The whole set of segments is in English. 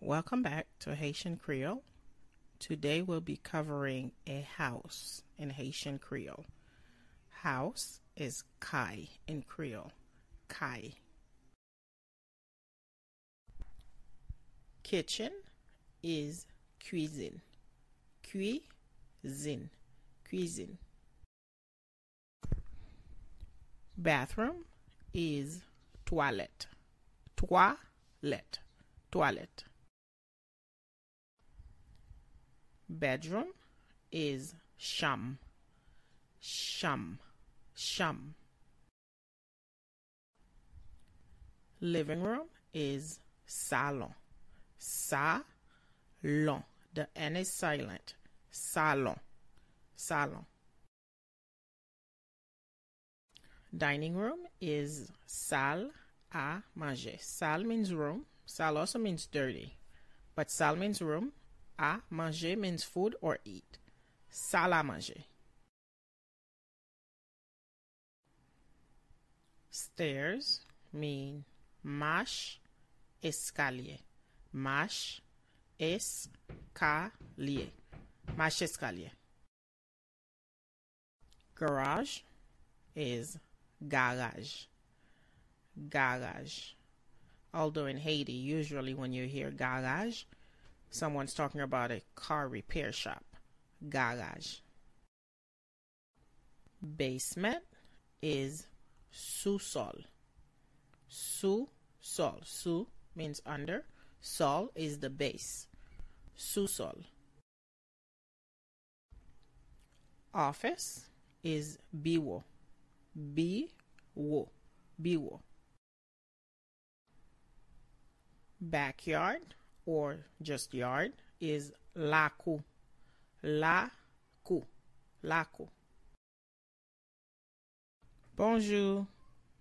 Welcome back to Haitian Creole. Today we'll be covering a house in Haitian Creole. House is kay in Creole. Kay. Kitchen is cuisine. Cuisine. Cuisine. Bathroom is toilet. Toilet. Toilette. Bedroom is sham. Sham. Sham. Living room is salon. Salon. The N is silent. Salon. Salon. Dining room is salle à manger. Salle means room. Salle also means dirty. But salle means room. À manger means food or eat. Salle à manger. Stairs mean marche escalier. Marche escalier. Marche escalier. Garage is garage. Garage. Although in Haiti, usually when you hear garage, someone's talking about a car repair shop. Garage. Basement is sous-sol. Sous-sol. Sous means under. Sol is the base. Sous-sol. Office is biwo. Biwo. Biwo. Backyard or just yard is lakou. Lakou. Lakou. Bonjour.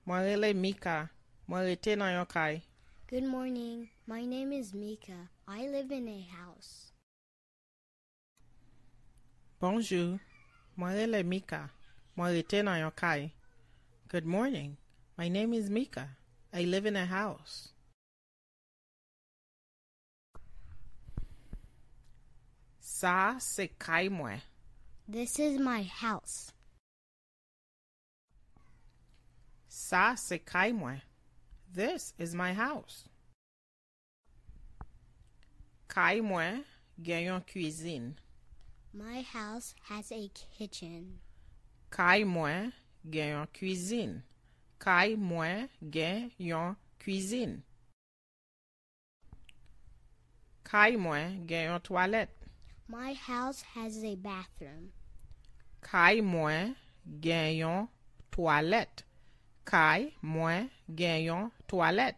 Mwen rele Mika. Mwen rete nan yon kay. Good morning. My name is Mika. I live in a house. Bonjour. Mwen Mika. Mwen rete nan yon kay. Good morning. My name is Mika. I live in a house. Sa se kay mwen. This is my house. Sa se kay mwen. This is my house. Kay mwen gen yon cuisine. My house has a kitchen. Kay mwen gen yon kuizin. Kay mwen gen yon kuizin. Kay mwen gen yon toalet. My house has a bathroom. Kay mwen gen yon toalet. Kay mwen gen yon toalet.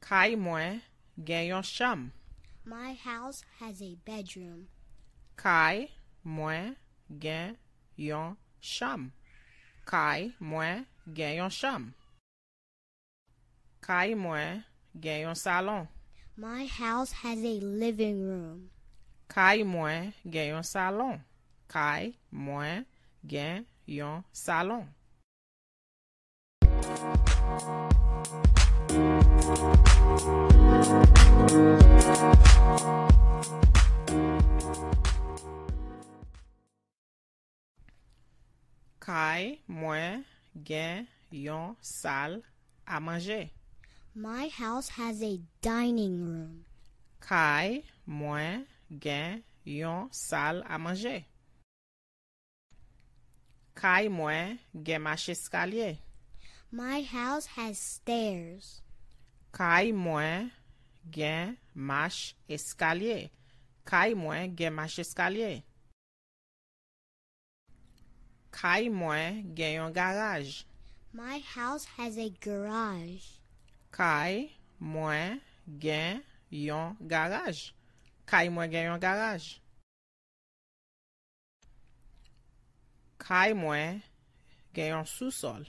Kay mwen gen yon cham. My house has a bedroom. Kay mwen gen yon cham. Kay mwen gen yon cham. Kay mwen gen yon salon. My house has a living room. Kay mwen gen yon salon. Kay mwen gen yon salon. gen yon sal a manje. My house has a dining room. Kay mwen gen yon sal a manje. Kay mwen gen mache skalye. My house has stairs. Kay mwen gen mache eskalye. Kay mwen gen mache eskalye. Kay mwen gen yon garaj. My house has a garage. Kay mwen gen yon garaj. Kay mwen gen yon garaj. Kay mwen gen yon sousol.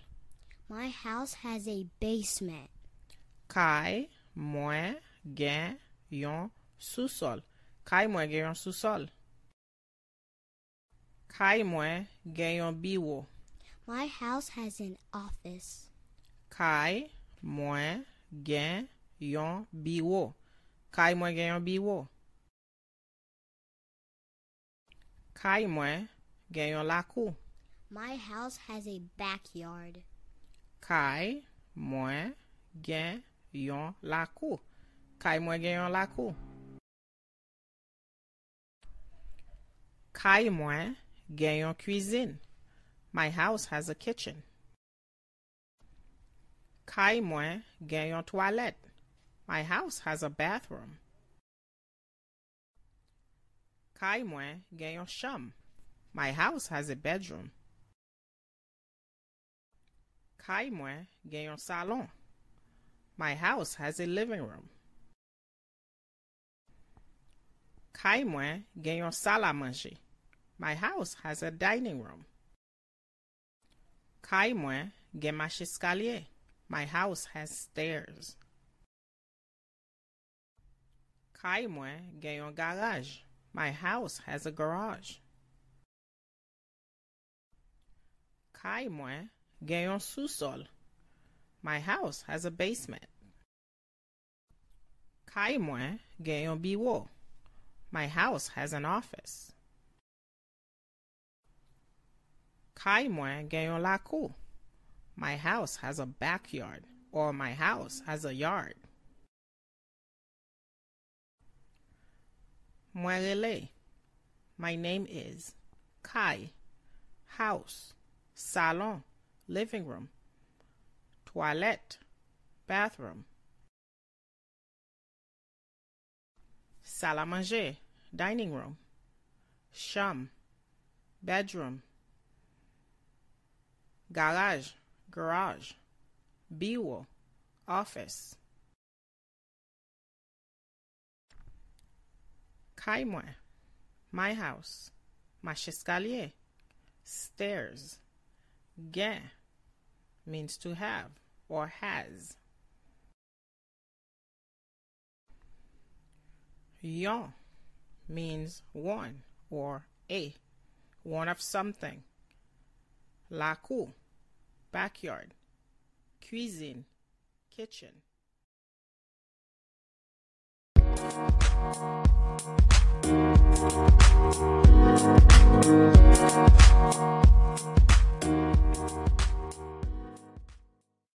My house has a basement. Kay mwen gen yon sousol. Kay mwen gen yon sousol. Kay mwen gen yon biwo. My house has an office. Kay mwen gen yon biwo. Kay mwen gen yon biwo. Kay mwen gen yon lakou. My house has a backyard. Kay mwen gen yon lakou. Kay mwen gen yon lakou. Kay mwen gen yon cuisine. My house has a kitchen. Kay mwen gen yon toilet. My house has a bathroom. Kay mwen gen yon cham. My house has a bedroom. Kay mwen salon. My house has a living room. Kay mwen gen yon sal a manje. My house has a dining room. Gen mache eskalye. My house has stairs. Kay mwen gen yon garaj. My house has a garage. Mwen gen yon sous-sol. My house has a basement. Mwen gen yon biwo. My house has an office. Kay mwen gen yon lakou. My house has a backyard or my house has a yard. Mwen rele. My name is Kai. House. Salon. Living room. Toilette. Bathroom. Salle à manger. Dining room. Cham. Bedroom. Garage. Garage. Biwo. Office. Mwen. My house. Eskalye. Stairs. Gen means to have or has. Yon means one or a, one of something. La Lakou, backyard. Cuisine, kitchen.